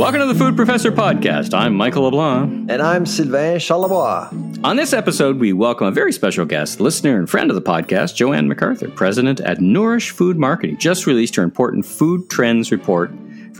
Welcome to the Food Professor Podcast. I'm Michael LeBlanc. And I'm Sylvain Charlebois. On this episode, we welcome a very special guest, listener and friend of the podcast, Jo-Ann McArthur, president at Nourish Food Marketing, just released her important food trends report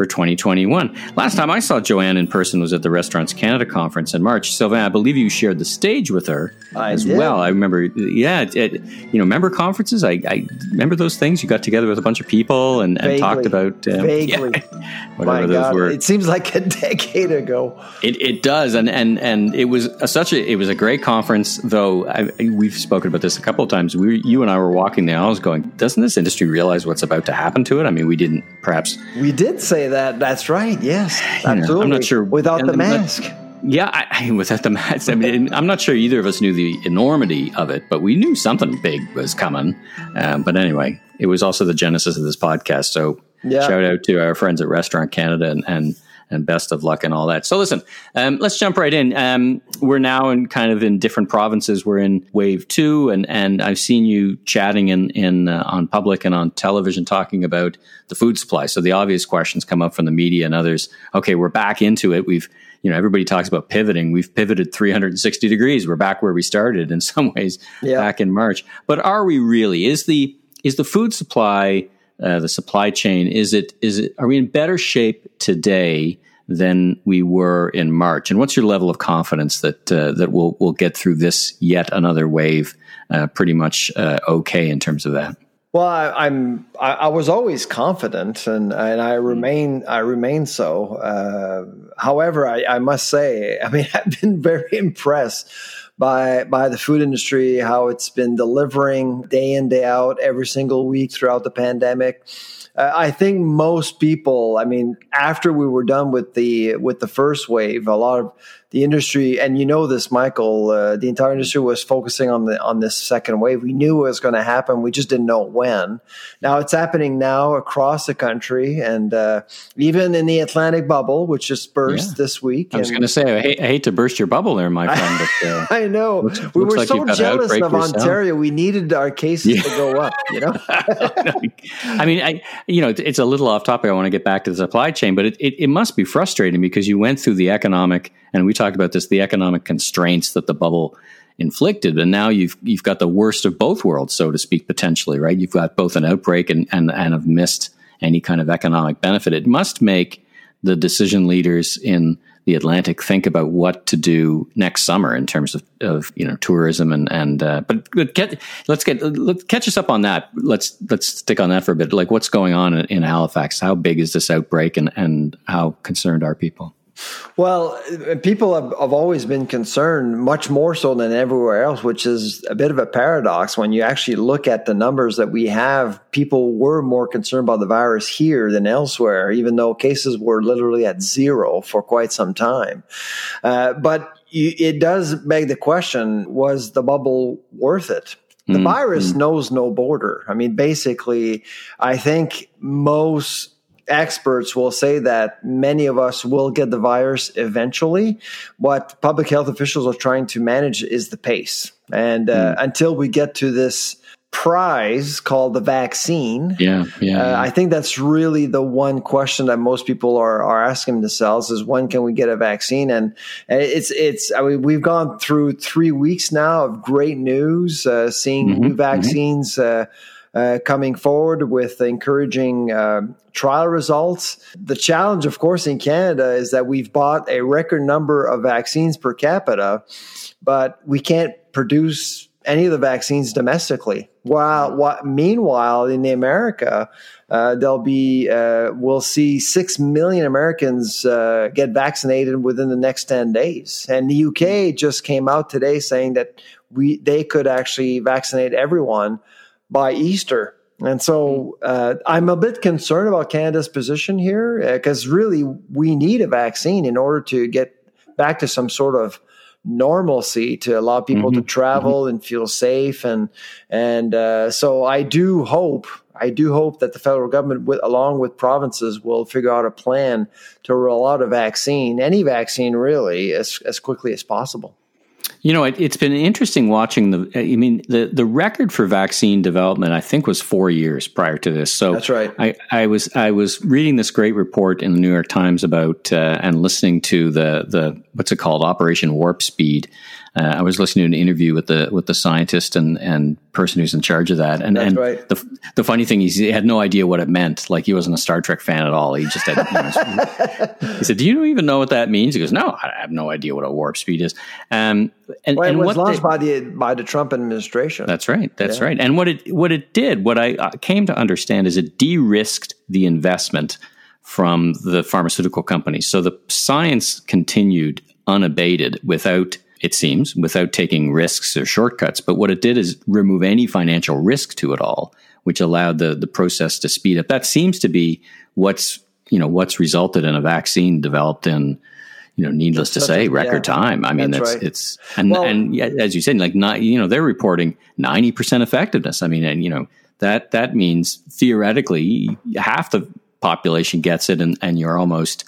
for 2021. Last time I saw Jo-Ann in person was at the Restaurants Canada conference in March. Sylvain, I believe you shared the stage with her I as did. well. I remember, yeah, it, it- you know, member conferences. I, I remember those things. You got together with a bunch of people and, and talked about uh, Vaguely. yeah, My whatever those God, were. it seems like a decade ago. It, it does, and and and it was a, such a it was a great conference. Though I, we've spoken about this a couple of times. We, you and I were walking the aisles, going, "Doesn't this industry realize what's about to happen to it?" I mean, we didn't perhaps. We did say that. That's right. Yes, know, I'm not sure- without the I'm not- mask. Yeah, I, I, without the mask, I mean, I'm not sure either of us knew the enormity of it, but we knew something big was coming. Um, but anyway, it was also the genesis of this podcast. So Yeah. shout out to our friends at Restaurant Canada and. and and best of luck and all that. So listen, um, let's jump right in. Um, we're now in kind of in different provinces. We're in wave two, and and I've seen you chatting in in uh, on public and on television talking about the food supply. So the obvious questions come up from the media and others. Okay, we're back into it. We've you know everybody talks about pivoting. We've pivoted 360 degrees. We're back where we started in some ways Yeah. back in March. But are we really? Is the is the food supply uh, the supply chain is it is it are we in better shape today than we were in March? And what's your level of confidence that uh, that we'll we'll get through this yet another wave uh, pretty much uh, okay in terms of that? Well, I, I'm. I, I was always confident, and and I remain. I remain so. Uh, however, I, I must say, I mean, I've been very impressed by by the food industry, how it's been delivering day in day out every single week throughout the pandemic. Uh, I think most people, I mean, after we were done with the with the first wave, a lot of the industry, and you know this, Michael, uh, the entire industry was focusing on the on this second wave. We knew it was going to happen, we just didn't know when. Now it's happening now across the country, and uh, even in the Atlantic bubble, which just burst Yeah. this week. I was going to say I hate, I hate to burst your bubble there, my friend, but uh, I know. Looks- we looks were like so you've got an jealous of yourself. Ontario. We needed our cases Yeah. to go up. You know. I mean, I you know, it's a little off topic. I want to get back to the supply chain, but it, it, it must be frustrating because you went through the economic, and we talked about this, the economic constraints that the bubble inflicted, and now you've you've got the worst of both worlds, so to speak, potentially, right? You've got both an outbreak and and and have missed any kind of economic benefit. It must make the decision leaders in the Atlantic think about what to do next summer in terms of, of you know tourism and and uh, but, but get, let's get let's catch us up on that. Let's let's stick on that for a bit. Like what's going on in, in Halifax? How big is this outbreak and and how concerned are people? Well, people have, have always been concerned, much more so than everywhere else, which is a bit of a paradox. When you actually look at the numbers that we have, people were more concerned about the virus here than elsewhere, even though cases were literally at zero for quite some time. Uh, but you, it does beg the question was the bubble worth it? The Mm, virus knows no border. I mean, basically, I think most experts will say that many of us will get the virus eventually. What public health officials are trying to manage is the pace. And uh, until we get to this prize called the vaccine, Yeah, yeah. uh, I think that's really the one question that most people are, are asking themselves is when can we get a vaccine? And, it's it's I mean we've gone through three weeks now of great news, uh, seeing Mhm, new vaccines. Uh, uh, coming forward with encouraging uh, trial results. The challenge, of course, in Canada is that we've bought a record number of vaccines per capita, but we can't produce any of the vaccines domestically. While, what, meanwhile, in the America, uh, there'll be uh, we'll see six million Americans uh, get vaccinated within the next ten days, and the UK just came out today saying that we they could actually vaccinate everyone by Easter. And so uh, I'm a bit concerned about Canada's position here because really we need a vaccine in order to get back to some sort of normalcy to allow people to travel and feel safe and and uh, so I do hope I do hope that the federal government with, along with provinces will figure out a plan to roll out a vaccine any vaccine really as as quickly as possible. You know, it, has been interesting watching the. I mean, the the record for vaccine development, I think, was four years prior to this. So that's right. I, I was I was reading this great report in the New York Times about uh, and listening to the the what's it called Operation Warp Speed, uh, I was listening to an interview with the with the scientist and and person who's in charge of that, and That's and right. the the funny thing is he had no idea what it meant. Like he wasn't a Star Trek fan at all. He just had. You know, he said, "Do you even know what that means?" He goes, "No, I have no idea what a warp speed is." Um, and, well, it and was what launched they, by the by the Trump administration. That's right. That's Yeah. right. And what it what it did, what I uh, came to understand, is it de-risked the investment from the pharmaceutical companies. So the science continued unabated without, it seems, without taking risks or shortcuts. But what it did is remove any financial risk to it all, which allowed the the process to speed up. That seems to be what's you know what's resulted in a vaccine developed in you know, needless to Such say, a- record yeah. time. I mean, That's it's right. it's and Well- and as you said, like not you know they're reporting ninety percent effectiveness. I mean, and you know that that means theoretically half the population gets it, and and you're almost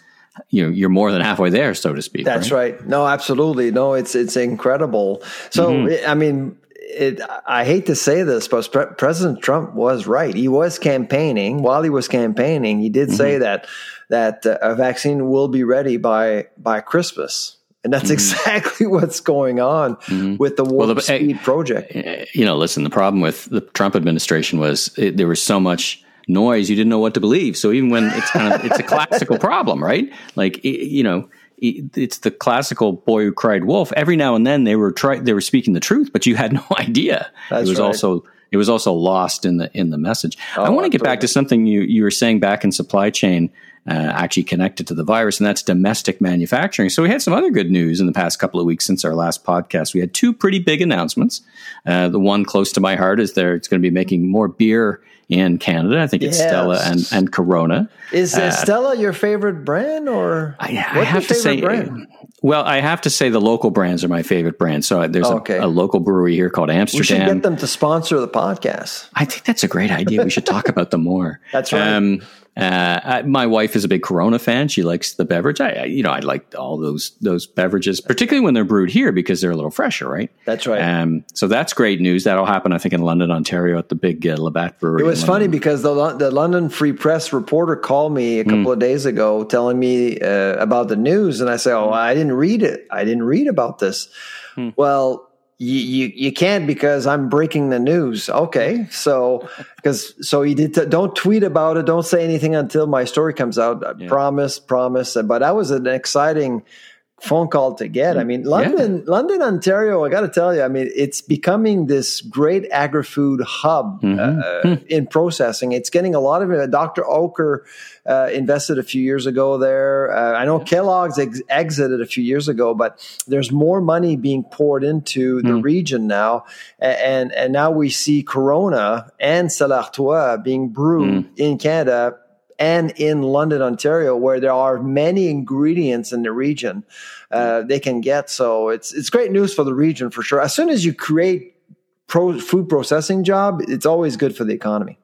you know you're more than halfway there, so to speak. That's right. No, absolutely. No, it's it's incredible. So Mm-hmm. I mean, it, I hate to say this, but President Trump was right. He was campaigning. While he was campaigning, he did Mm-hmm. say that that uh, a vaccine will be ready by by Christmas. And that's exactly what's going on with the Warp Mm-hmm. the- Speed project. Uh, you know, listen, the problem with the Trump administration was it, there was so much noise you didn't know what to believe. So even when it's kind of it's a classical problem, right? Like you know, it's the classical boy who cried wolf. Every now and then they were try they were speaking the truth, but you had no idea. That's it was right. also it was also lost in the in the message. I Oh, want to get back to something you you were saying back in supply chain. Uh, actually connected to the virus, and that's domestic manufacturing. So we had some other good news in the past couple of weeks since our last podcast. We had two pretty big announcements. Uh, the one close to my heart is there. It's going to be making more beer in Canada. I think it's Yes. Stella and and Corona. Is uh, Stella your favorite brand, or I, I have to say, brand? well, I have to say the local brands are my favorite brands. So there's a- Okay. a, local brewery here called Amsterdam. We should get them to sponsor the podcast. I think that's a great idea. We should talk about them more. That's right. Um, uh, I, my wife is a big Corona fan. She likes the beverage. I, I, you know, I like all those those beverages, particularly when they're brewed here because they're a little fresher, right? That's right. Um, so that's great news. That'll happen, I think, in London, Ontario, at the big uh, Labatt Brewery. It was funny because the the London Free Press reporter called me a couple of days ago, telling me uh, about the news, and I said, "Oh, I didn't read it. I didn't read about this." Well, you, you you can't because I'm breaking the news. Okay, so because so he did. T- don't tweet about it. Don't say anything until my story comes out. I Promise, promise. But that was an exciting phone call to get. I mean, London, London, Ontario. I got to tell you, I mean, it's becoming this great agri-food hub uh, in processing. It's getting a lot of it. Dr. Oetker uh, invested a few years ago there. Uh, I know Kellogg's ex- exited a few years ago, but there's more money being poured into the region now, and and now we see Corona and Stella Artois being brewed in Canada and in London, Ontario, where there are many ingredients in the region uh, they can get. So it's it's great news for the region for sure. As soon as you create pro food processing job, it's always good for the economy.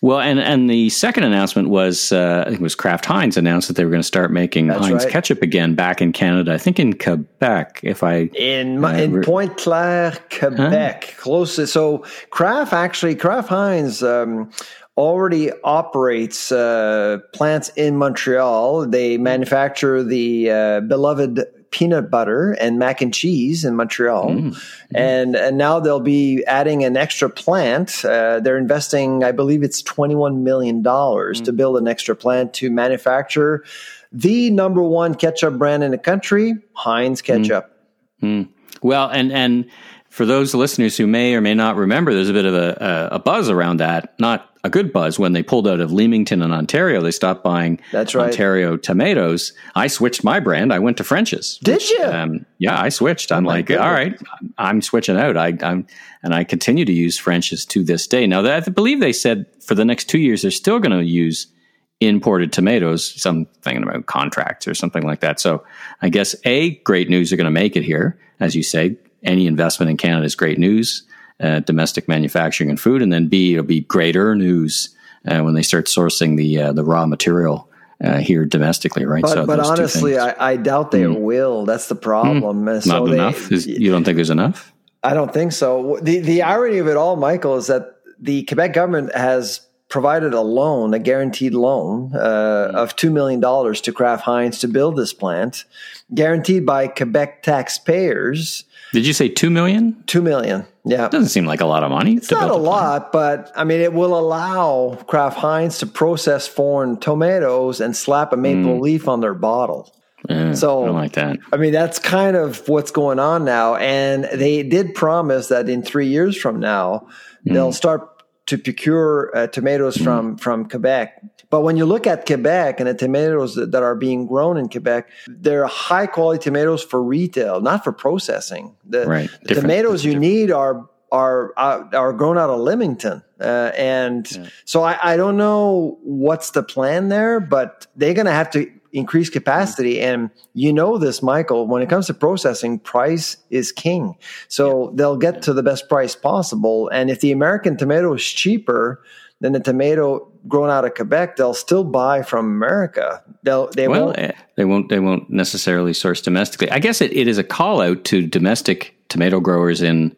Well, and and the second announcement was uh, I think it was Kraft Heinz announced that they were going to start making That's Heinz right. ketchup again back in Canada. I think in Quebec. If I In my, in Pointe Claire, Quebec, close. To, so Kraft actually Kraft Heinz. Um, Already operates uh, plants in Montreal. They manufacture the uh, beloved peanut butter and mac and cheese in Montreal, and and now they'll be adding an extra plant. Uh, they're investing, I believe, it's twenty one million dollars to build an extra plant to manufacture the number one ketchup brand in the country, Heinz ketchup. Well, and and for those listeners who may or may not remember, there's a bit of a, a, a buzz around that. Not a good buzz when they pulled out of Leamington and Ontario. They stopped buying That's right. Ontario tomatoes. I switched my brand. I went to French's. Did you? Um, yeah, I switched. I'm my like, goodness. all right, I'm switching out. I, I'm and I continue to use French's to this day. Now, I believe they said for the next two years they're still going to use imported tomatoes, something about contracts or something like that. So I guess A, great news are going to make it here. As you say, any investment in Canada is great news, uh, domestic manufacturing and food. And then B, it'll be greater news uh, when they start sourcing the, uh, the raw material uh, here domestically, right? But, so but honestly, I, I, doubt they mm. will. That's the problem. Mm. So Not they, enough. Is, you don't think there's enough? I don't think so. The the irony of it all, Michael, is that the Quebec government has provided a loan, a guaranteed loan uh, mm. of $2 million to Kraft Heinz to build this plant, guaranteed by Quebec taxpayers. Did you say 2 million? 2 million. Yeah. Doesn't seem like a lot of money. It's not a, a lot, but I mean, it will allow Kraft Heinz to process foreign tomatoes and slap a maple mm. leaf on their bottle. Yeah, so I like that. I mean, that's kind of what's going on now. And they did promise that in three years from now, mm. they'll start to procure uh, tomatoes mm. from from Quebec. But when you look at Quebec and the tomatoes that, that, are being grown in Quebec, they're high quality tomatoes for retail, not for processing. The, right. the tomatoes you need are are uh, are grown out of Leamington, uh, and yeah. so I, I don't know what's the plan there, but they're going to have to increase capacity. And you know this, Michael, when it comes to processing, price is king. So yeah. they'll get to the best price possible. And if the American tomato is cheaper than the tomato grown out of Quebec, they'll still buy from America. They'll, they well, won't. Eh, they won't. They won't necessarily source domestically. I guess it, it is a call out to domestic tomato growers in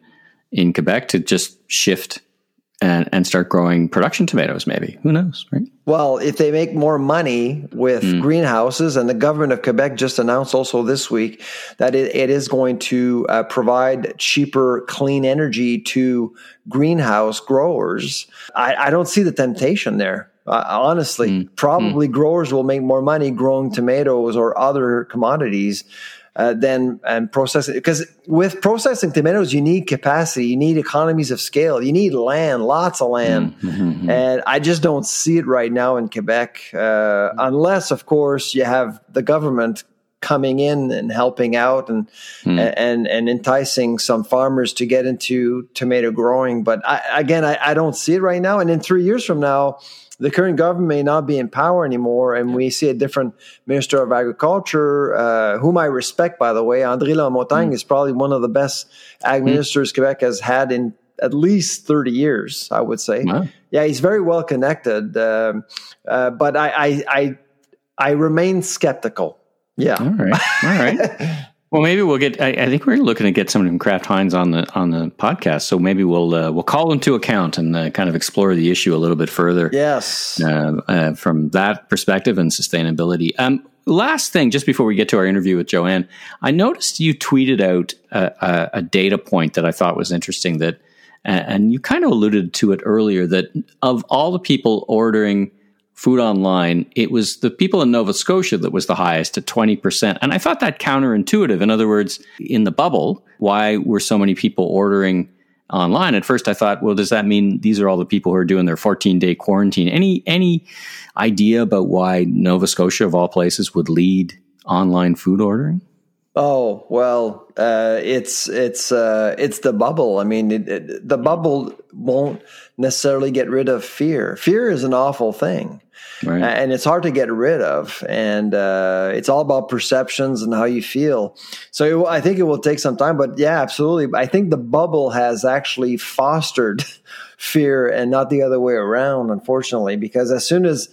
in Quebec to just shift and, and start growing production tomatoes, maybe. Who knows, right? Well, if they make more money with mm. greenhouses, and the government of Quebec just announced also this week that it, it is going to uh, provide cheaper, clean energy to greenhouse growers, I, I don't see the temptation there. Uh, honestly, mm. probably mm. growers will make more money growing tomatoes or other commodities uh, than and processing because with processing tomatoes you need capacity you need economies of scale you need land lots of land mm-hmm. mm-hmm. and i just don't see it right now in quebec uh, unless of course you have the government coming in and helping out and mm. and and enticing some farmers to get into tomato growing but I, again I, I don't see it right now and in three years from now the current government may not be in power anymore, and we see a different Minister of Agriculture, uh, whom I respect, by the way. André Lamontagne mm. is probably one of the best ag mm. ministers Quebec has had in at least 30 years, I would say. Wow. Yeah, he's very well connected, uh, uh, but I, I, I, I remain skeptical. Yeah. All right. All right. Well, maybe we'll get. I, I, think we're looking to get someone from Kraft Heinz on the on the podcast. So maybe we'll uh, we'll call them to account and uh, kind of explore the issue a little bit further. Yes, uh, uh from that perspective and sustainability. Um, last thing, just before we get to our interview with Jo-Ann, I noticed you tweeted out a, a, a data point that I thought was interesting. That and you kind of alluded to it earlier. That of all the people ordering food online, it was the people in Nova Scotia that was the highest at 20%. And I thought that counterintuitive. In other words, in the bubble, why were so many people ordering online? At first I thought, well, does that mean these are all the people who are doing their 14 day quarantine? Any, any idea about why Nova Scotia of all places would lead online food ordering? Oh well, uh, it's it's uh, it's the bubble. I mean, it, it, the bubble won't necessarily get rid of fear. Fear is an awful thing, right. and it's hard to get rid of. And uh, it's all about perceptions and how you feel. So it, I think it will take some time. But yeah, absolutely. I think the bubble has actually fostered fear, and not the other way around. Unfortunately, because as soon as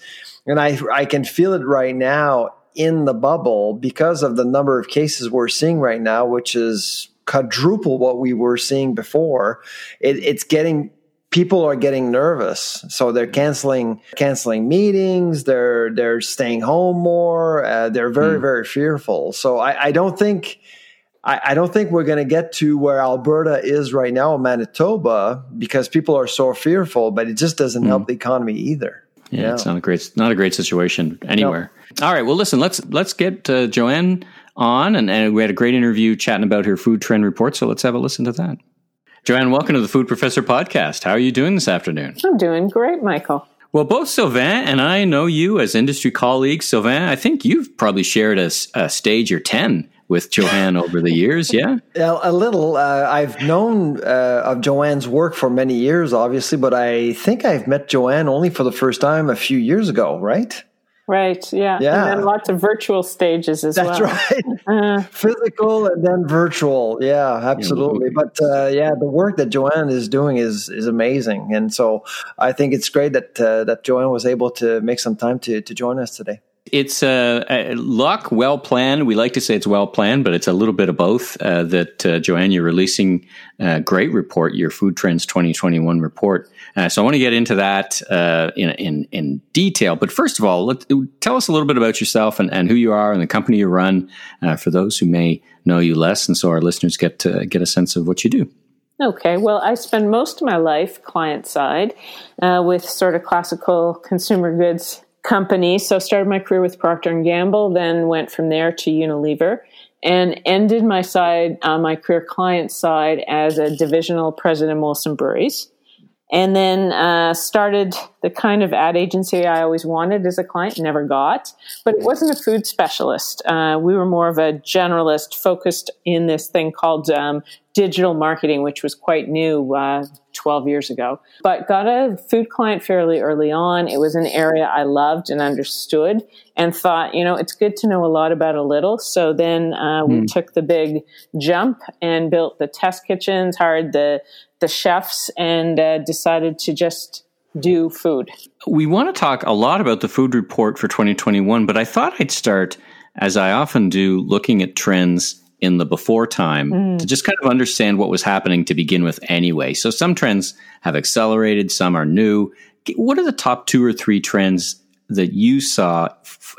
and I I can feel it right now in the bubble because of the number of cases we're seeing right now, which is quadruple what we were seeing before. It, it's getting people are getting nervous, so they're canceling canceling meetings. They're they're staying home more. Uh, they're very mm. very fearful. So I, I don't think. I, don't think we're going to get to where Alberta is right now, Manitoba, because people are so fearful. But it just doesn't mm. help the economy either. Yeah, yeah, it's not a great not a great situation anywhere. All right. Well, listen, let's let's get uh, Jo-Ann on, and, and we had a great interview chatting about her food trend report. So let's have a listen to that. Jo-Ann, welcome to the Food Professor podcast. How are you doing this afternoon? I'm doing great, Michael. Well, both Sylvain and I know you as industry colleagues. Sylvain, I think you've probably shared a, a stage or 10 with Jo-Ann over the years, yeah? A little. Uh, I've known uh, of Jo-Ann's work for many years, obviously, but I think I've met Jo-Ann only for the first time a few years ago, right? Right. Yeah. Yeah. And then lots of virtual stages as That's well. That's right. Uh, Physical and then virtual. Yeah, absolutely. But uh, yeah, the work that Jo-Ann is doing is is amazing, and so I think it's great that uh, that Jo-Ann was able to make some time to to join us today. It's uh, uh, luck, well planned. We like to say it's well planned, but it's a little bit of both. Uh, that uh, Jo-Ann, you're releasing a great report, your Food Trends 2021 report. Uh, so I want to get into that uh, in, in in detail. But first of all, let, tell us a little bit about yourself and, and who you are and the company you run. for those who may know you less, and so our listeners get to get a sense of what you do. Okay, well, I spend most of my life client side uh, with sort of classical consumer goods companies. So, started my career with Procter and Gamble, then went from there to Unilever, and ended my side, uh, my career client side, as a divisional president of Molson Breweries and then uh, started the kind of ad agency I always wanted as a client, never got. But it wasn't a food specialist. Uh, we were more of a generalist focused in this thing called um, digital marketing, which was quite new uh, 12 years ago. But got a food client fairly early on. It was an area I loved and understood and thought, you know, it's good to know a lot about a little. So then uh, we mm. took the big jump and built the test kitchens, hired the the chefs and uh, decided to just do food. We want to talk a lot about the food report for 2021, but I thought I'd start, as I often do, looking at trends in the before time mm. to just kind of understand what was happening to begin with anyway. So some trends have accelerated, some are new. What are the top two or three trends that you saw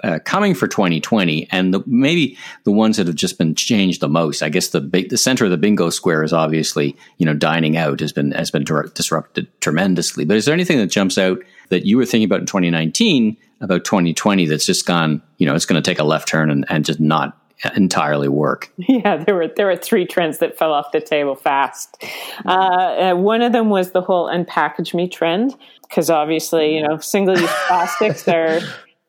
uh, coming for 2020 and the, maybe the ones that have just been changed the most i guess the the center of the bingo square is obviously you know dining out has been has been disrupted tremendously but is there anything that jumps out that you were thinking about in 2019 about 2020 that's just gone you know it's going to take a left turn and, and just not entirely work. Yeah, there were there were three trends that fell off the table fast. Uh, one of them was the whole unpackage me trend because obviously, you know, single use plastics are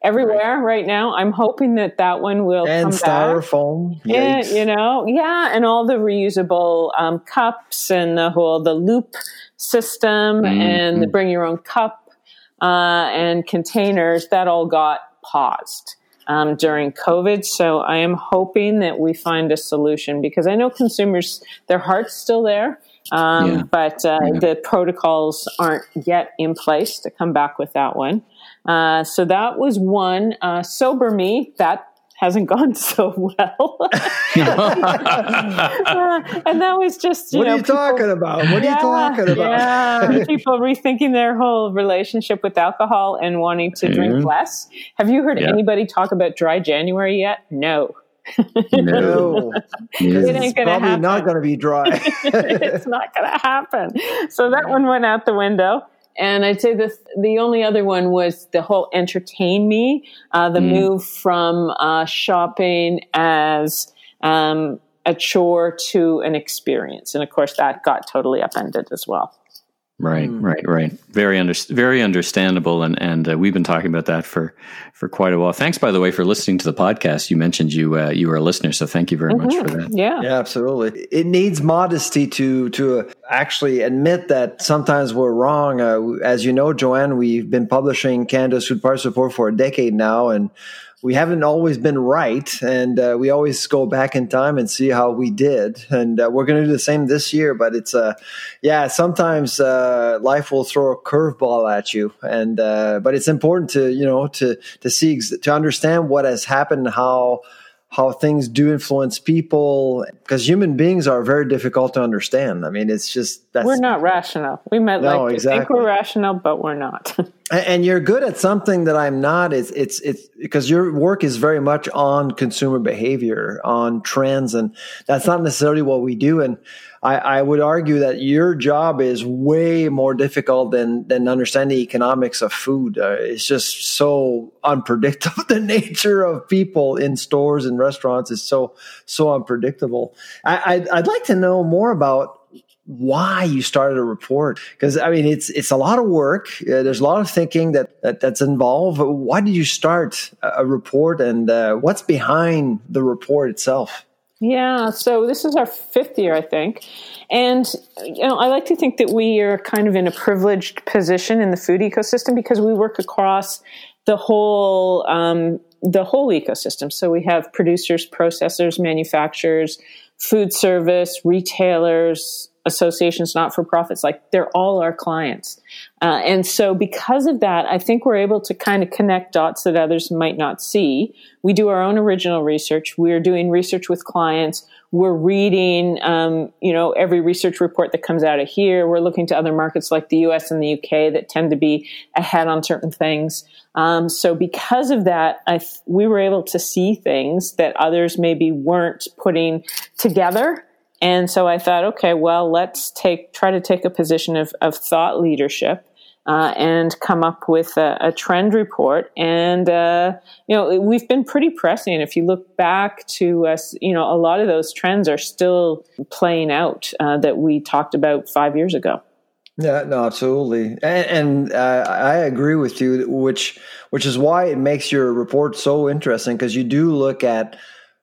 everywhere right now. I'm hoping that that one will and come styrofoam. back. And, you know, yeah, and all the reusable um, cups and the whole the loop system mm-hmm. and the bring your own cup uh, and containers that all got paused. Um, during COVID. So I am hoping that we find a solution because I know consumers, their heart's still there. Um, yeah. But uh, yeah. the protocols aren't yet in place to come back with that one. Uh, so that was one. Uh, Sober Me, that hasn't gone so well. and that was just, you what know, are you people, talking about? What yeah, are you talking about? yeah, people rethinking their whole relationship with alcohol and wanting to mm-hmm. drink less. Have you heard yeah. anybody talk about dry January yet? No no, it ain't gonna probably happen. not going to be dry. it's not going to happen. So that one went out the window. And I'd say the the only other one was the whole entertain me, uh, the mm. move from uh, shopping as um, a chore to an experience, and of course that got totally upended as well. Right, mm. right, right. Very under, very understandable, and and uh, we've been talking about that for for quite a while. Thanks, by the way, for listening to the podcast. You mentioned you uh, you were a listener, so thank you very mm-hmm. much for mm-hmm. that. Yeah, yeah, absolutely. It needs modesty to to uh, actually admit that sometimes we're wrong. Uh, as you know, Jo-Ann, we've been publishing Canada's Food Price Report for a decade now, and we haven't always been right, and uh, we always go back in time and see how we did. And uh, we're going to do the same this year. But it's uh, yeah, sometimes uh, life will throw a curveball at you, and uh, but it's important to you know to to see to understand what has happened, how how things do influence people because human beings are very difficult to understand. I mean, it's just that's, we're not rational. We might no, like to think we're rational, but we're not. and you're good at something that I'm not. It's it's it's because your work is very much on consumer behavior, on trends, and that's not necessarily what we do. And I, I would argue that your job is way more difficult than than understanding the economics of food. Uh, it's just so unpredictable. the nature of people in stores and restaurants is so so unpredictable. I, I'd, I'd like to know more about why you started a report because i mean it's it's a lot of work uh, there's a lot of thinking that, that that's involved why did you start a report and uh, what's behind the report itself yeah, so this is our fifth year, I think. And, you know, I like to think that we are kind of in a privileged position in the food ecosystem because we work across the whole, um, the whole ecosystem. So we have producers, processors, manufacturers, food service, retailers, associations, not for profits, like they're all our clients. Uh, and so, because of that, I think we're able to kind of connect dots that others might not see. We do our own original research. We're doing research with clients. We're reading, um, you know, every research report that comes out of here. We're looking to other markets like the US and the UK that tend to be ahead on certain things. Um, so, because of that, I th- we were able to see things that others maybe weren't putting together and so I thought, okay, well, let's take try to take a position of, of thought leadership uh, and come up with a, a trend report. And uh, you know, we've been pretty pressing. If you look back to us, you know, a lot of those trends are still playing out uh, that we talked about five years ago. Yeah, no, absolutely, and, and uh, I agree with you. Which, which is why it makes your report so interesting because you do look at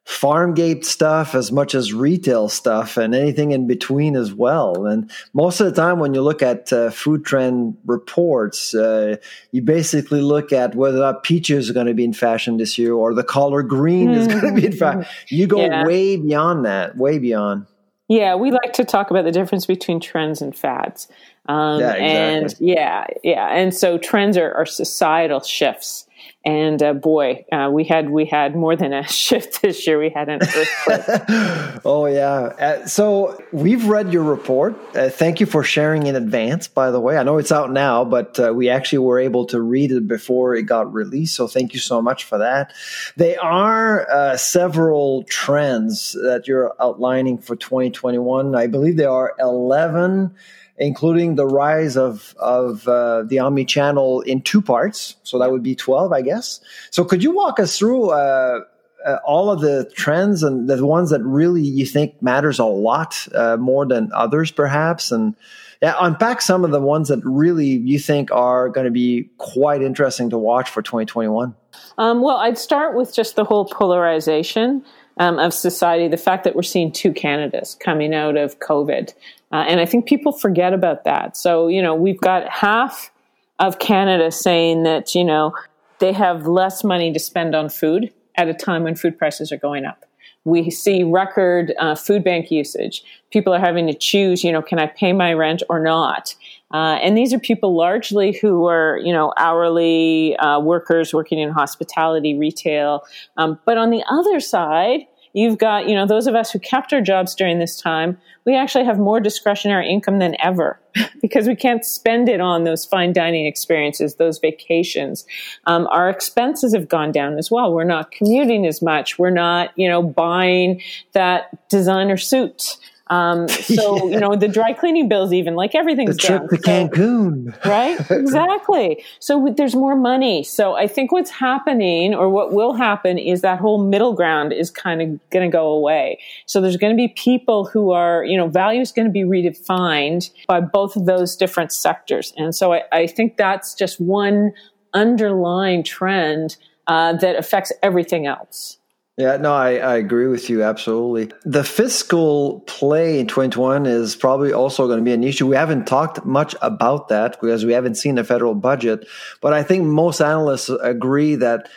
farm gate stuff as much as retail stuff and anything in between as well. And most of the time, when you look at uh, food trend reports, uh, you basically look at whether or not peaches are going to be in fashion this year or the color green is going to be in fashion. You go yeah. way beyond that, way beyond. Yeah, we like to talk about the difference between trends and fads. Um, yeah, exactly. And yeah, yeah. And so trends are, are societal shifts and uh, boy, uh, we had we had more than a shift this year. We had an earthquake. oh yeah. Uh, so we've read your report. Uh, thank you for sharing in advance. By the way, I know it's out now, but uh, we actually were able to read it before it got released. So thank you so much for that. There are uh, several trends that you're outlining for 2021. I believe there are 11 including the rise of of uh, the omni channel in two parts. So that would be twelve, I guess. So could you walk us through uh, uh, all of the trends and the ones that really you think matters a lot uh, more than others, perhaps, and yeah, unpack some of the ones that really you think are going to be quite interesting to watch for 2021. Um, well, I'd start with just the whole polarization. Um, of society, the fact that we're seeing two Canadas coming out of COVID. Uh, and I think people forget about that. So, you know, we've got half of Canada saying that, you know, they have less money to spend on food at a time when food prices are going up. We see record uh, food bank usage. People are having to choose, you know, can I pay my rent or not? Uh, and these are people largely who are, you know, hourly uh, workers working in hospitality, retail. Um, but on the other side, you've got, you know, those of us who kept our jobs during this time we actually have more discretionary income than ever because we can't spend it on those fine dining experiences, those vacations. Um, our expenses have gone down as well. We're not commuting as much. We're not, you know, buying that designer suit um, so yeah. you know the dry cleaning bills, even like everything's the trip down. to Cancun, right? Exactly. So there's more money. So I think what's happening, or what will happen, is that whole middle ground is kind of going to go away. So there's going to be people who are, you know, value is going to be redefined by both of those different sectors, and so I, I think that's just one underlying trend uh, that affects everything else. Yeah, no, I, I agree with you absolutely. The fiscal play in 2021 is probably also going to be an issue. We haven't talked much about that because we haven't seen the federal budget, but I think most analysts agree that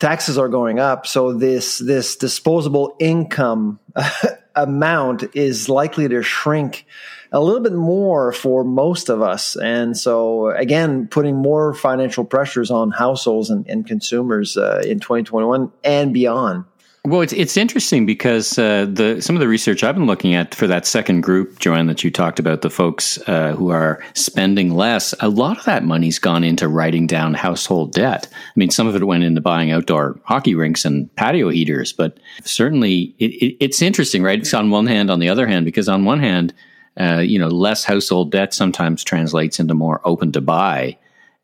taxes are going up. So this this disposable income amount is likely to shrink a little bit more for most of us. And so, again, putting more financial pressures on households and, and consumers uh, in 2021 and beyond. Well, it's it's interesting because uh, the some of the research I've been looking at for that second group, Jo-Ann, that you talked about, the folks uh, who are spending less, a lot of that money's gone into writing down household debt. I mean, some of it went into buying outdoor hockey rinks and patio heaters, but certainly it, it, it's interesting, right? It's on one hand, on the other hand, because on one hand, uh, you know, less household debt sometimes translates into more open to buy,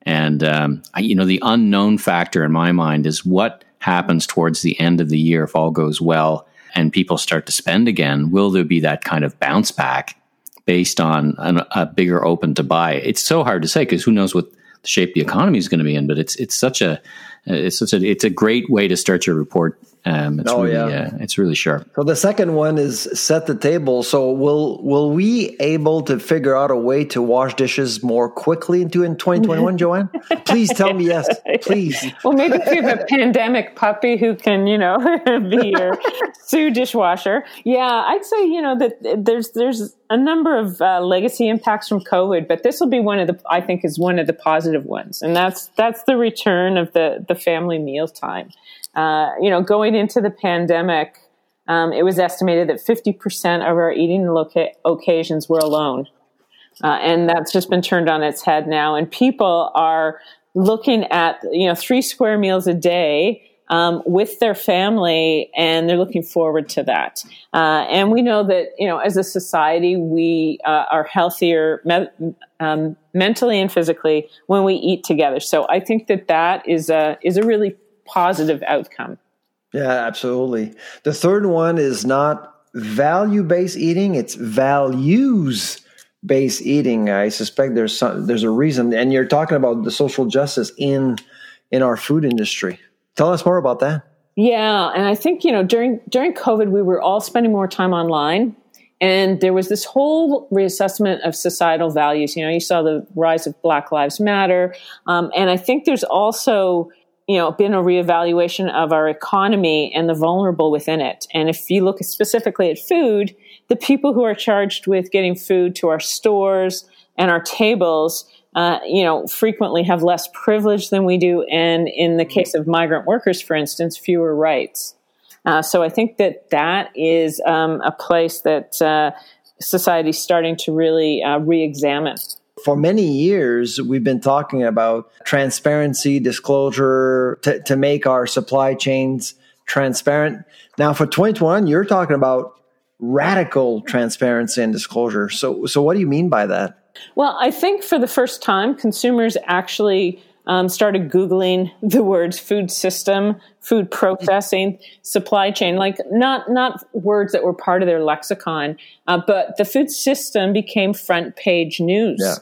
and um, I, you know, the unknown factor in my mind is what happens towards the end of the year, if all goes well, and people start to spend again, will there be that kind of bounce back based on an, a bigger open to buy? It's so hard to say because who knows what the shape the economy is going to be in. But it's it's such a it's such a it's a great way to start your report Um, it's Oh, really, yeah. uh, it's really sharp. So the second one is set the table. So will will we able to figure out a way to wash dishes more quickly into in 2021, Jo-Ann? Please tell me yes. Please. Well, maybe if you have a pandemic puppy who can, you know, be your sous dishwasher. Yeah, I'd say, you know, that there's there's a number of uh, legacy impacts from COVID, but this will be one of the I think is one of the positive ones, and that's that's the return of the the family meal time. Uh, you know, going into the pandemic, um, it was estimated that 50% of our eating loca- occasions were alone. Uh, and that's just been turned on its head now. And people are looking at, you know, three square meals a day um, with their family, and they're looking forward to that. Uh, and we know that, you know, as a society, we uh, are healthier me- um, mentally and physically when we eat together. So I think that that is a is a really positive outcome. Yeah, absolutely. The third one is not value based eating; it's values based eating. I suspect there's some, there's a reason, and you're talking about the social justice in in our food industry. Tell us more about that. Yeah, and I think you know during during COVID we were all spending more time online, and there was this whole reassessment of societal values. You know, you saw the rise of Black Lives Matter, um, and I think there's also you know been a reevaluation of our economy and the vulnerable within it. And if you look specifically at food, the people who are charged with getting food to our stores and our tables uh, you know, frequently have less privilege than we do, and in the case of migrant workers, for instance, fewer rights. Uh, so I think that that is um, a place that uh, is starting to really uh, re-examine. For many years, we've been talking about transparency, disclosure to, to make our supply chains transparent. Now, for 2021, you're talking about radical transparency and disclosure. So, so what do you mean by that? Well, I think for the first time, consumers actually um, started Googling the words food system, food processing, supply chain, like not, not words that were part of their lexicon, uh, but the food system became front page news. Yeah.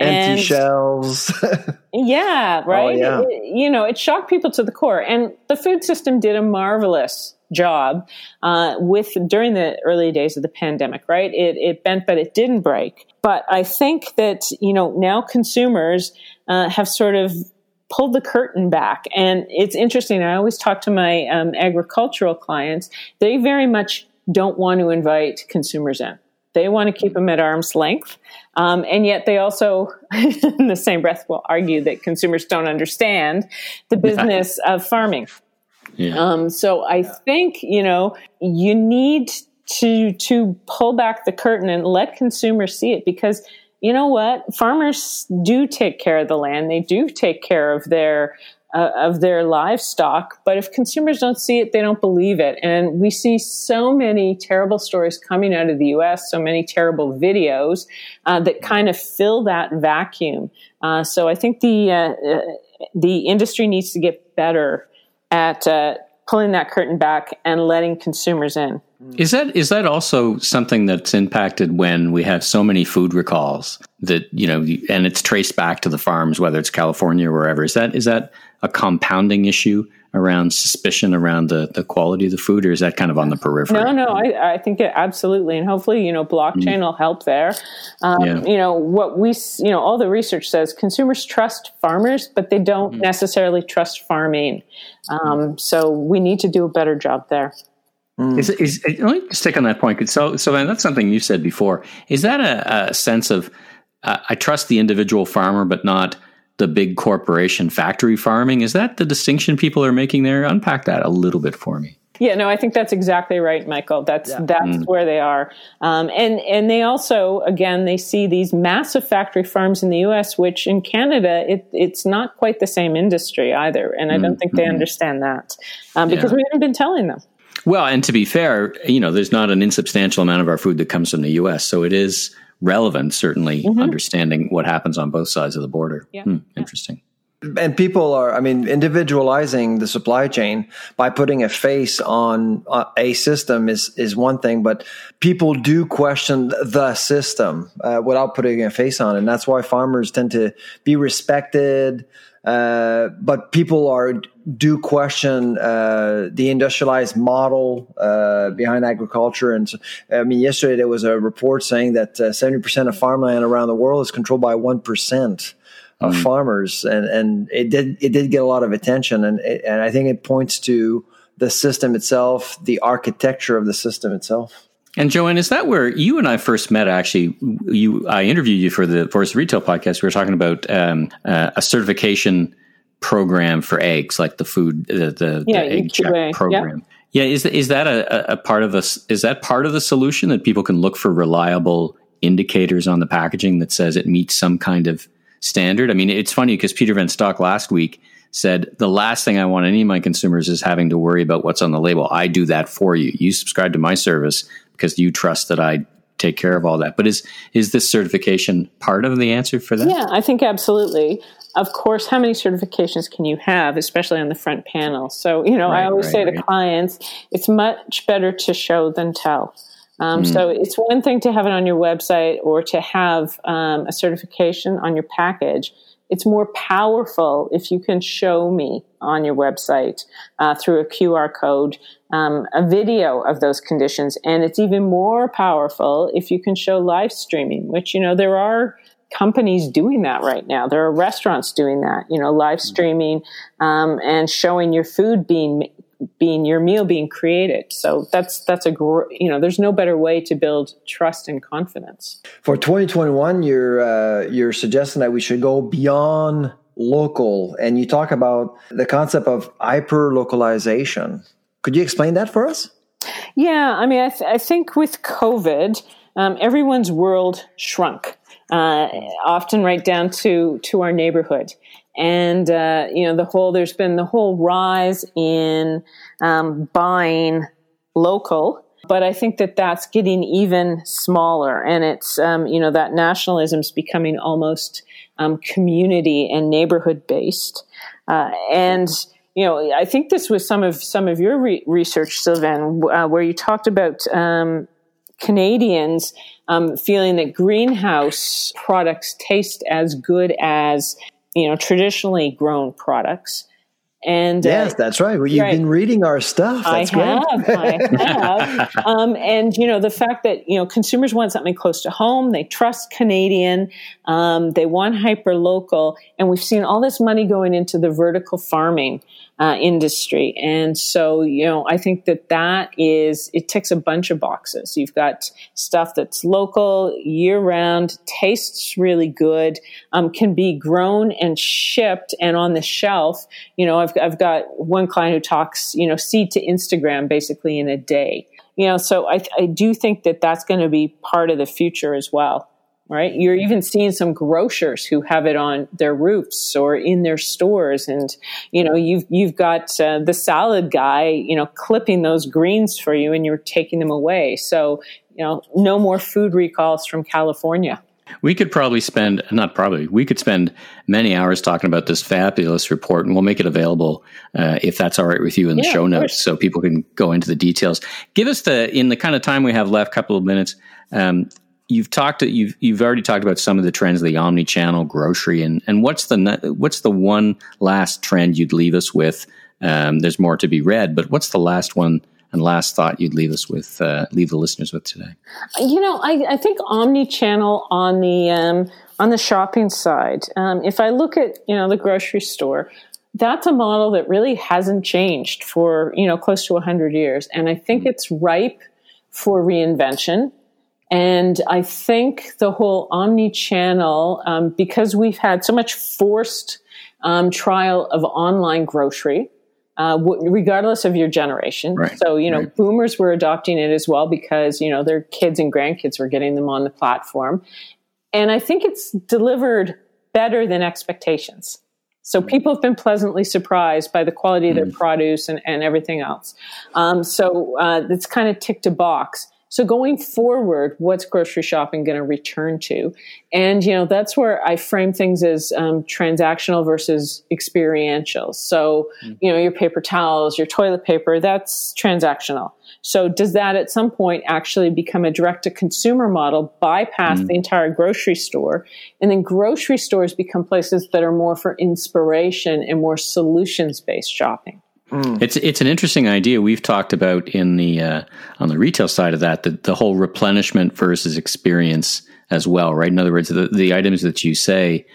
And- Empty shelves. yeah, right. yeah. It- you know, it shocked people to the core, and the food system did a marvelous job uh, with during the early days of the pandemic. Right, it it bent, but it didn't break. But I think that you know now consumers uh, have sort of pulled the curtain back, and it's interesting. I always talk to my um, agricultural clients; they very much don't want to invite consumers in. They want to keep them at arm's length. Um, and yet they also, in the same breath, will argue that consumers don't understand the business of farming. Yeah. Um, so I think, you know, you need to, to pull back the curtain and let consumers see it because you know what? Farmers do take care of the land. They do take care of their, uh, of their livestock. But if consumers don't see it, they don't believe it. And we see so many terrible stories coming out of the U.S., so many terrible videos uh, that kind of fill that vacuum. Uh, so I think the uh, uh, the industry needs to get better at uh, pulling that curtain back and letting consumers in. Is that is that also something that's impacted when we have so many food recalls that you know, and it's traced back to the farms, whether it's California or wherever? Is that is that a compounding issue around suspicion around the the quality of the food, or is that kind of on the periphery? No, no, I, I think it absolutely, and hopefully, you know, blockchain will help there. Um, Yeah. You know, what we, you know, all the research says consumers trust farmers, but they don't necessarily trust farming. Um, so we need to do a better job there. Is, is, let me stick on that point. So, so then that's something you said before. Is that a, a sense of uh, I trust the individual farmer, but not the big corporation factory farming? Is that the distinction people are making there? Unpack that a little bit for me. Yeah, no, I think that's exactly right, Michael. That's that's where they are, um, and and they also again they see these massive factory farms in the U.S., which in Canada it, it's not quite the same industry either, and I don't think they understand that um, because Yeah. we haven't been telling them. Well, and to be fair, you know, there's not an insubstantial amount of our food that comes from the U.S., so it is relevant, certainly, understanding what happens on both sides of the border. Yeah. Hmm, interesting. and people are i mean individualizing the supply chain by putting a face on uh, a system is is one thing but people do question the system uh, without putting a face on it and that's why farmers tend to be respected Uh, but people are do question uh, the industrialized model uh, behind agriculture. And so, I mean, yesterday there was a report saying that uh, seventy percent of farmland around the world is controlled by one percent of mm. farmers, and and it did it did get a lot of attention, and it, and I think it points to the system itself, the architecture of the system itself. And Jo-Ann, is that where you and I first met? Actually, you I interviewed you for the Forest Retail podcast. We were talking about um, uh, a certification program for eggs, like the food, the, the, yeah, the egg check program. Yeah. yeah, is is that a, a part of this? Is that part of the solution that people can look for reliable indicators on the packaging that says it meets some kind of standard? I mean, it's funny because Peter Van Stock last week said the last thing I want any of my consumers is having to worry about what's on the label. I do that for you. You subscribe to my service because you trust that I take care of all that. But is is this certification part of the answer for that? Yeah, I think absolutely. Of course, how many certifications can you have, especially on the front panel? So, you know, right, I always right, say right. to clients, it's much better to show than tell. Um, mm. So it's one thing to have it on your website or to have um, a certification on your package it's more powerful if you can show me on your website uh, through a QR code um, a video of those conditions. And it's even more powerful if you can show live streaming, which, you know, there are companies doing that right now. There are restaurants doing that, you know, live streaming um, and showing your food being being your meal being created. So that's that's a gr- you know there's no better way to build trust and confidence. For 2021, you're uh, you're suggesting that we should go beyond local, and you talk about the concept of hyper localization. Could you explain that for us? Yeah, I mean, I, th- I think with COVID, um, everyone's world shrunk. Uh, often right down to to our neighborhood and uh, you know the whole there's been the whole rise in um, buying local but i think that that's getting even smaller and it's um, you know that nationalism is becoming almost um, community and neighborhood based uh, and you know i think this was some of some of your re- research sylvain uh, where you talked about um, Canadians um, feeling that greenhouse products taste as good as you know, traditionally grown products. And uh, yes, uh, that's right. Well, you've right. been reading our stuff. That's I have. I have. Um, and you know, the fact that you know consumers want something close to home, they trust Canadian, um, they want hyper local, and we've seen all this money going into the vertical farming uh, industry. And so, you know, I think that that is, it ticks a bunch of boxes. You've got stuff that's local, year round, tastes really good, um, can be grown and shipped and on the shelf. You know, I've, I've got one client who talks, you know, seed to Instagram basically in a day. You know, so I, I do think that that's going to be part of the future as well right? You're even seeing some grocers who have it on their roofs or in their stores, and you know you've you've got uh, the salad guy, you know, clipping those greens for you, and you're taking them away. So you know, no more food recalls from California. We could probably spend, not probably, we could spend many hours talking about this fabulous report, and we'll make it available uh, if that's all right with you in the yeah, show notes so people can go into the details. Give us the, in the kind of time we have left, couple of minutes, um, you've talked you've you've already talked about some of the trends of the omni-channel grocery and and what's the what's the one last trend you'd leave us with? Um, there's more to be read but what's the last one and last thought you'd leave us with uh, leave the listeners with today? You know i, I think omni-channel on the um, on the shopping side um, if i look at you know the grocery store that's a model that really hasn't changed for you know close to 100 years. And i think mm-hmm. it's ripe for reinvention and I think the whole omni channel, um, because we've had so much forced um, trial of online grocery, uh, w- regardless of your generation. Right, so, you know, right. boomers were adopting it as well because, you know, their kids and grandkids were getting them on the platform. And I think it's delivered better than expectations. So people have been pleasantly surprised by the quality of their mm. produce and, and everything else. Um, so uh, it's kind of ticked a box. So going forward, what's grocery shopping going to return to? And, you know, that's where I frame things as um, transactional versus experiential. So, mm. you know, your paper towels, your toilet paper, that's transactional. So does that at some point actually become a direct to consumer model, bypass mm. the entire grocery store? And then grocery stores become places that are more for inspiration and more solutions based shopping. Mm. It's it's an interesting idea. We've talked about in the uh, on the retail side of that, the, the whole replenishment versus experience as well, right? In other words, the, the items that you say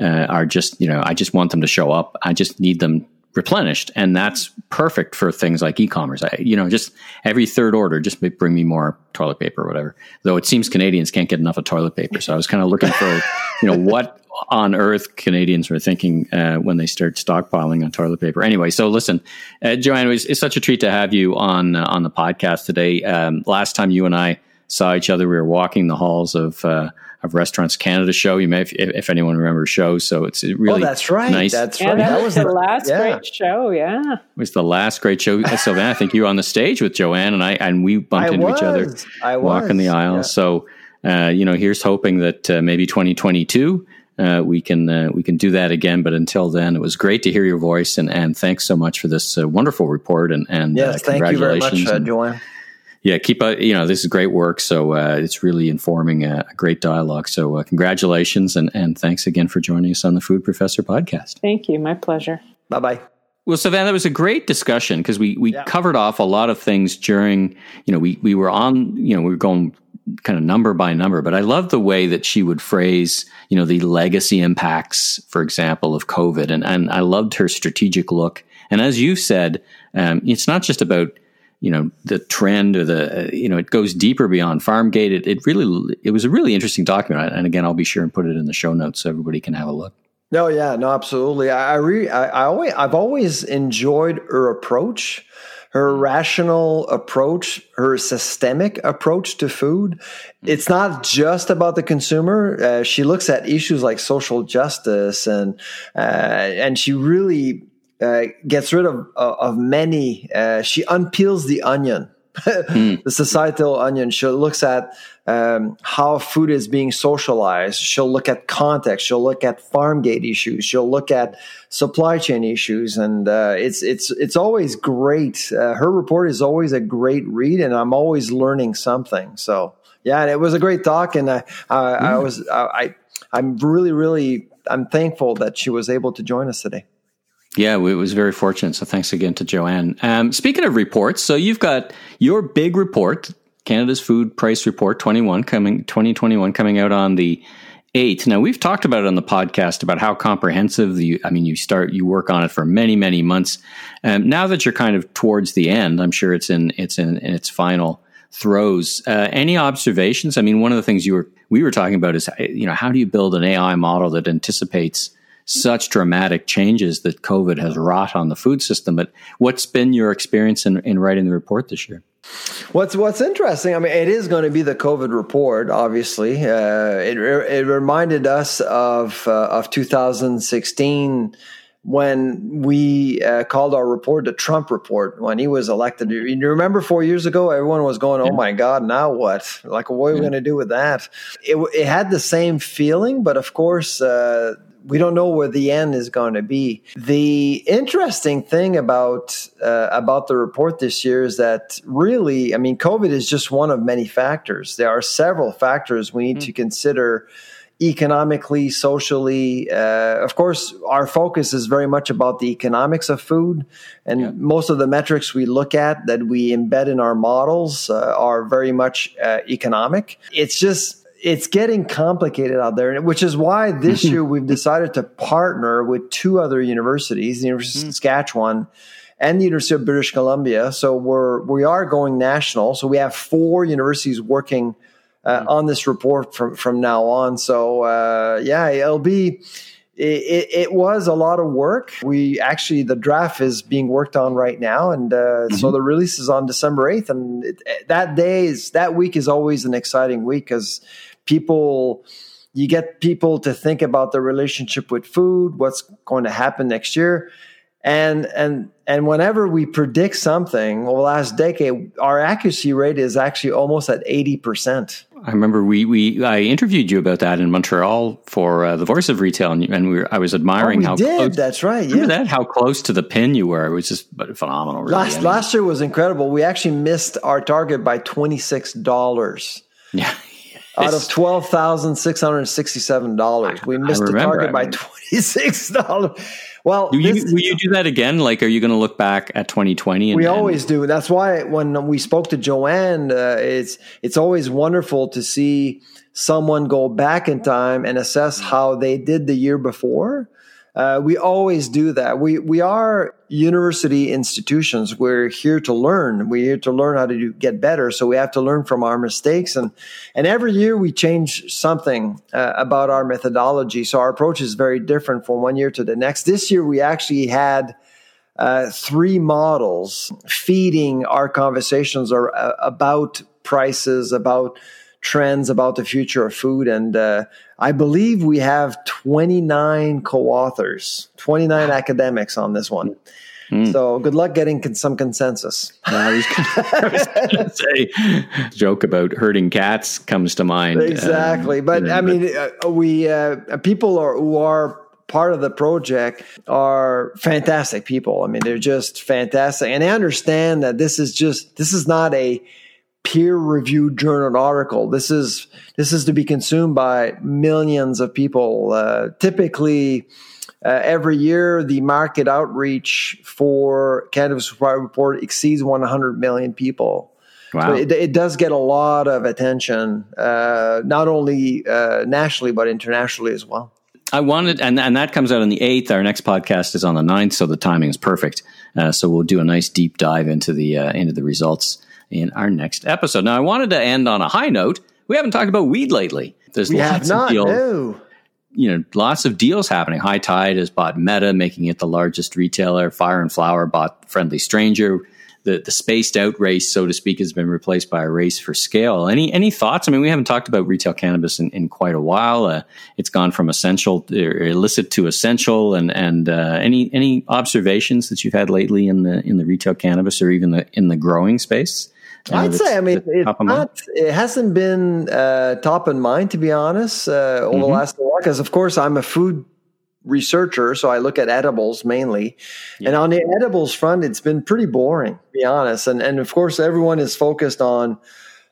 uh, are just you know I just want them to show up. I just need them replenished, and that's perfect for things like e-commerce. I, you know, just every third order, just bring me more toilet paper or whatever. Though it seems Canadians can't get enough of toilet paper, so I was kind of looking for you know what on earth Canadians were thinking uh, when they start stockpiling on toilet paper. Anyway, so listen, uh, Jo-Ann, it's, it's, such a treat to have you on uh, on the podcast today. Um, last time you and I saw each other, we were walking the halls of uh, of Restaurants Canada show. You may, if, if anyone remembers show. So it's really oh, that's right. Nice. That's yeah, right. That, that was the last yeah. great show. Yeah, it was the last great show. Sylvain, I think you were on the stage with Jo-Ann and I, and we bumped I into was. each other I walking the aisle. Yeah. So. Uh, you know, here's hoping that uh, maybe 2022 uh, we can uh, we can do that again. But until then, it was great to hear your voice, and, and thanks so much for this uh, wonderful report. And and yes, thank you very much, and, Jo-Ann. Yeah, keep uh, you know this is great work. So uh, it's really informing a, a great dialogue. So uh, congratulations, and and thanks again for joining us on the Food Professor podcast. Thank you, my pleasure. Bye bye. Well, Sylvain, that was a great discussion because we, we yeah. covered off a lot of things during, you know, we, we were on, you know, we were going kind of number by number, but I love the way that she would phrase, you know, the legacy impacts, for example, of COVID. And, and I loved her strategic look. And as you said, um, it's not just about, you know, the trend or the, uh, you know, it goes deeper beyond Farmgate. It, it really, it was a really interesting document. And again, I'll be sure and put it in the show notes so everybody can have a look. No, yeah, no, absolutely. I, I, re, I, I always, I've always enjoyed her approach her mm. rational approach, her systemic approach to food. Mm. It's not just about the consumer. Uh, she looks at issues like social justice and uh, and she really uh, gets rid of of many. Uh, she unpeels the onion mm. the societal onion. She looks at um, how food is being socialized. She'll look at context. She'll look at farm gate issues. She'll look at supply chain issues, and uh, it's it's it's always great. Uh, her report is always a great read, and I'm always learning something. So yeah, and it was a great talk, and I I, mm. I was I I'm really really I'm thankful that she was able to join us today. Yeah, it was very fortunate. So thanks again to Jo-Ann. Um, speaking of reports, so you've got your big report, Canada's Food Price Report 21 coming 2021 coming out on the 8th. Now we've talked about it on the podcast about how comprehensive the I mean you start you work on it for many many months. Um, now that you're kind of towards the end, I'm sure it's in it's in, in its final throws. Uh, any observations? I mean, one of the things you were we were talking about is you know how do you build an AI model that anticipates such dramatic changes that COVID has wrought on the food system. But what's been your experience in, in writing the report this year? What's What's interesting? I mean, it is going to be the COVID report. Obviously, uh, it it reminded us of uh, of 2016 when we uh, called our report the Trump report when he was elected. You remember four years ago, everyone was going, "Oh my God, now what? Like, what are we going to do with that?" It, it, had the same feeling, but of course, uh, we don't know where the end is going to be. The interesting thing about uh, about the report this year is that really, I mean, COVID is just one of many factors. There are several factors we need mm. to consider economically, socially. Uh, of course, our focus is very much about the economics of food, and yeah. most of the metrics we look at that we embed in our models uh, are very much uh, economic. It's just it's getting complicated out there, which is why this year we've decided to partner with two other universities, the University of mm. Saskatchewan and the University of British Columbia. So we're we are going national. So we have four universities working uh, mm. on this report from from now on. So uh, yeah, it'll be. It, it, was a lot of work. We actually the draft is being worked on right now, and uh, mm-hmm. so the release is on December eighth. And it, that day is that week is always an exciting week because people you get people to think about the relationship with food, what's going to happen next year. And and and whenever we predict something over the last decade, our accuracy rate is actually almost at eighty percent. I remember we, we I interviewed you about that in Montreal for uh, the Voice of Retail, and, and we were, I was admiring oh, how did. close. That's right. Yeah. that how close to the pin you were. It was just phenomenal. Really. Last I mean, last year was incredible. We actually missed our target by twenty six dollars. yeah. Out of twelve thousand six hundred sixty-seven dollars, we missed the target by twenty-six dollars. Well, Will you, this- will you do that again? Like, are you going to look back at 2020? And, we and- always do. That's why when we spoke to Jo-Ann, uh, it's it's always wonderful to see someone go back in time and assess how they did the year before. Uh, we always do that. We we are university institutions. We're here to learn. We're here to learn how to do, get better. So we have to learn from our mistakes, and and every year we change something uh, about our methodology. So our approach is very different from one year to the next. This year we actually had uh, three models feeding our conversations are, uh, about prices, about trends, about the future of food. And uh, I believe we have 29 co authors, 29 academics on this one. So good luck getting con- some consensus. I was going to say, joke about herding cats comes to mind. um, Exactly. but yeah, I mean, uh, we uh, people are, who are part of the project are fantastic people. I mean, they're just fantastic, and they understand that this is just this is not a peer reviewed journal article. This is this is to be consumed by millions of people. Uh, typically. Uh, every year, the market outreach for Canada's Food Price Report exceeds 100 million people. wow. So it, it does get a lot of attention, uh, not only uh, nationally but internationally as well. I wanted, and, and that comes out on the 8th. Our next podcast is on the 9th, so the timing is perfect. Uh, so we'll do a nice deep dive into the, uh, into the results in our next episode. Now, I wanted to end on a high note. We haven't talked about weed lately. There's We lots have of not. deals, No. you know, lots of deals happening. High Tide has bought Meta, making it the largest retailer. Fire and Flower bought Friendly Stranger. The, the spaced out race, so to speak, has been replaced by a race for scale. Any any thoughts? I mean, we haven't talked about retail cannabis in, in quite a while. Uh, it's gone from essential, or illicit to essential, and and uh, any any observations that you've had lately in the in the retail cannabis or even the in the growing space? I'd say, I mean, it's top of mind? not, it hasn't been uh, top in mind, to be honest, uh, over the Mhm. last while. Because, of course, I'm a food researcher, so I look at edibles mainly. And on the edibles front, it's been pretty boring, to be honest. And, and of course, everyone is focused on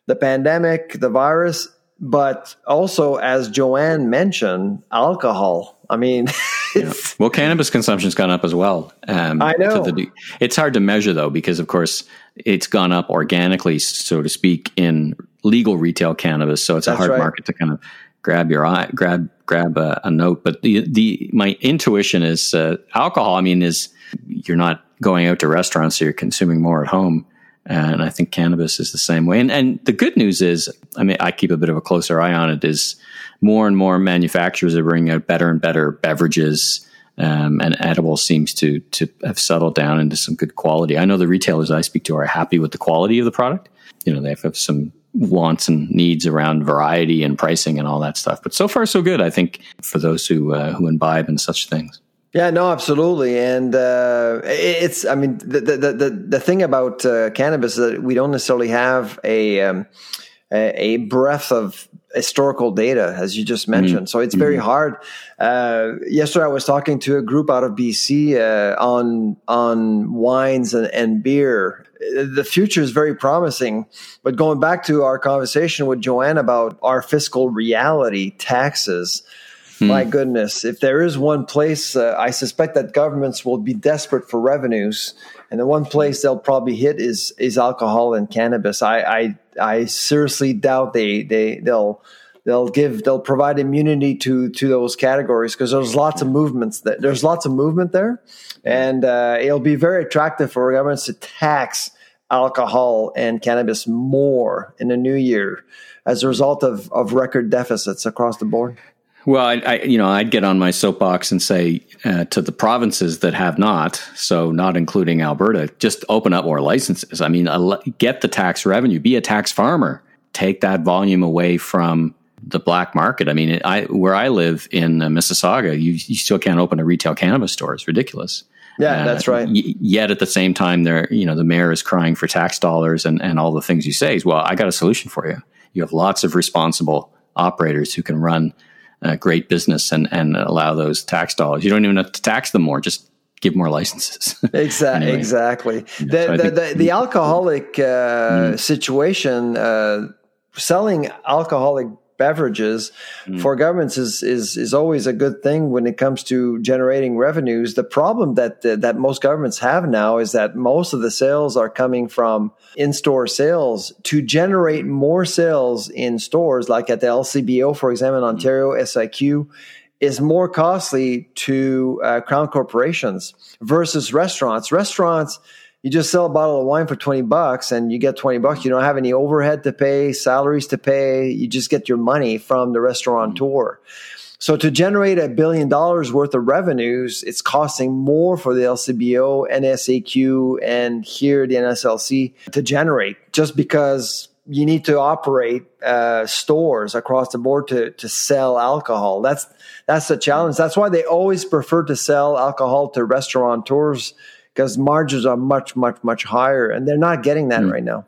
the pandemic, the virus, but also, as Jo-Ann mentioned, alcohol. I mean, it's, Well, cannabis consumption's gone up as well. Um, I know. the- it's hard to measure though, because of course it's gone up organically, so to speak, in legal retail cannabis. So it's a hard right. market to kind of grab your eye, grab grab a, a note. But the the my intuition is uh, alcohol. I mean, is you're not going out to restaurants, so you're consuming more at home. And I think cannabis is the same way. And, and the good news is, I mean, I keep a bit of a closer eye on it. Is more and more manufacturers are bringing out better and better beverages, um, and edible seems to to have settled down into some good quality. I know the retailers I speak to are happy with the quality of the product. You know, they have some wants and needs around variety and pricing and all that stuff. But so far, so good. I think for those who uh, who imbibe in such things. Yeah, no, absolutely, and uh, it's. I mean, the the the, the thing about uh, cannabis is that we don't necessarily have a um, a breadth of historical data, as you just mentioned. So it's very hard. Uh, yesterday, I was talking to a group out of BC uh, on on wines and, and beer. The future is very promising. But going back to our conversation with Jo-Ann about our fiscal reality, taxes. My goodness, if there is one place, uh, I suspect that governments will be desperate for revenues, and the one place they'll probably hit is is alcohol and cannabis. I I, I seriously doubt they they they'll they'll give they'll provide immunity to to those categories because there's lots of movements that there's lots of movement there, and uh, it'll be very attractive for governments to tax alcohol and cannabis more in the new year as a result of of record deficits across the board. Well, I, I, you know, I'd get on my soapbox and say uh, to the provinces that have not, so not including Alberta, just open up more licenses. I mean, get the tax revenue, be a tax farmer, take that volume away from the black market. I mean, I where I live in uh, Mississauga, you, you still can't open a retail cannabis store. It's ridiculous. Yeah, uh, that's right. Y- yet at the same time, there, you know, the mayor is crying for tax dollars and, and all the things you say. Is, well, I got a solution for you. You have lots of responsible operators who can run a great business and, and allow those tax dollars. You don't even have to tax them more. Just give more licenses. exactly. anyway. Exactly. The, so the, the, the, alcoholic uh, mm. situation, uh, selling alcoholic beverages mm. for governments is, is is always a good thing when it comes to generating revenues. The problem that that most governments have now is that most of the sales are coming from in-store sales. To generate more sales in stores, like at the LCBO, for example, in Ontario, SAQ, is more costly to uh, crown corporations versus restaurants. Restaurants you just sell a bottle of wine for 20 bucks and you get 20 bucks. You don't have any overhead to pay, salaries to pay. You just get your money from the restaurateur. So to generate a billion dollars worth of revenues, it's costing more for the LCBO, NSAQ, and here the NSLC to generate just because you need to operate uh, stores across the board to to sell alcohol. That's that's the challenge. That's why they always prefer to sell alcohol to restaurateurs because margins are much, much, much higher, and they're not getting that mm. right now.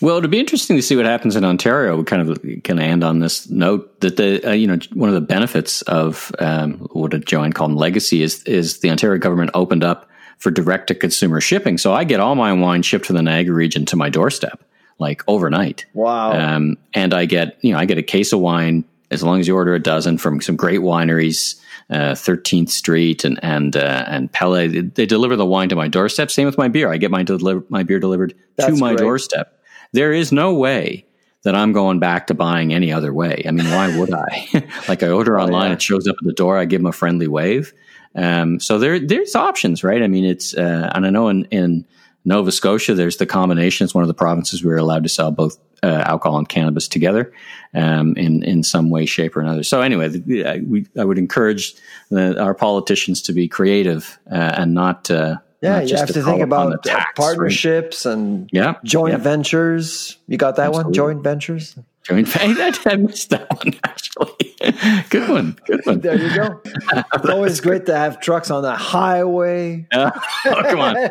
Well, it'll be interesting to see what happens in Ontario. We kind of can end on this note that the uh, you know one of the benefits of um, what a Jo-Ann called legacy is is the Ontario government opened up for direct to consumer shipping. So I get all my wine shipped from the Niagara region to my doorstep like overnight. Wow! Um, and I get you know I get a case of wine as long as you order a dozen from some great wineries uh, Thirteenth Street and and uh, and Pelee. They deliver the wine to my doorstep. Same with my beer. I get my deliver my beer delivered That's to my great. doorstep. There is no way that I'm going back to buying any other way. I mean, why would I? like I order oh, online, yeah. it shows up at the door. I give them a friendly wave. Um, so there, there's options, right? I mean, it's uh, and I know in in Nova Scotia, there's the combination. It's one of the provinces we are allowed to sell both uh, alcohol and cannabis together um, in in some way, shape, or another. So anyway, the, we, I would encourage the, our politicians to be creative uh, and not. Uh, yeah, not you have to think about tax, partnerships right? and yeah, joint yeah. ventures. You got that Absolutely. one? Joint ventures. Joint I missed that one actually. good one. Good one. There you go. It's always great to have trucks on the highway. oh, come on.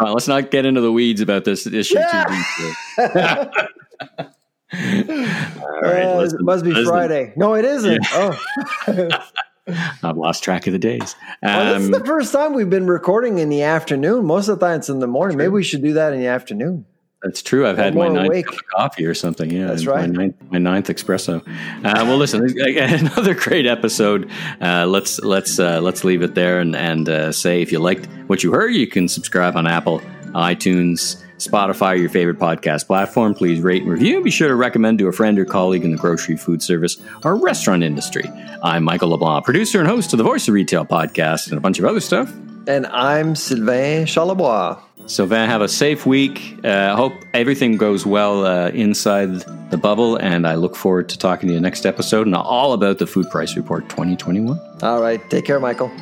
Let's not get into the weeds about this issue yeah. too deeply. All right, uh, listen, it must be listen. Friday. No, it isn't. Yeah. Oh. I've lost track of the days. Um, well, this is the um, first time we've been recording in the afternoon. Most of the time it's in the morning. True. Maybe we should do that in the afternoon. That's true. I've had my ninth awake. cup of coffee or something. Yeah, that's right. My ninth, my ninth espresso. Uh, well, listen, another great episode. Uh, let's let's uh, let's leave it there and and uh, say if you liked what you heard, you can subscribe on Apple, iTunes. Spotify, your favorite podcast platform. Please rate and review. Be sure to recommend to a friend or colleague in the grocery, food service, or restaurant industry. I'm Michael LeBlanc, producer and host of the Voice of Retail podcast and a bunch of other stuff. And I'm Sylvain Charlebois. Sylvain, have a safe week. I uh, hope everything goes well uh, inside the bubble, and I look forward to talking to you next episode and all about the Food Price Report 2021. All right. Take care, Michael.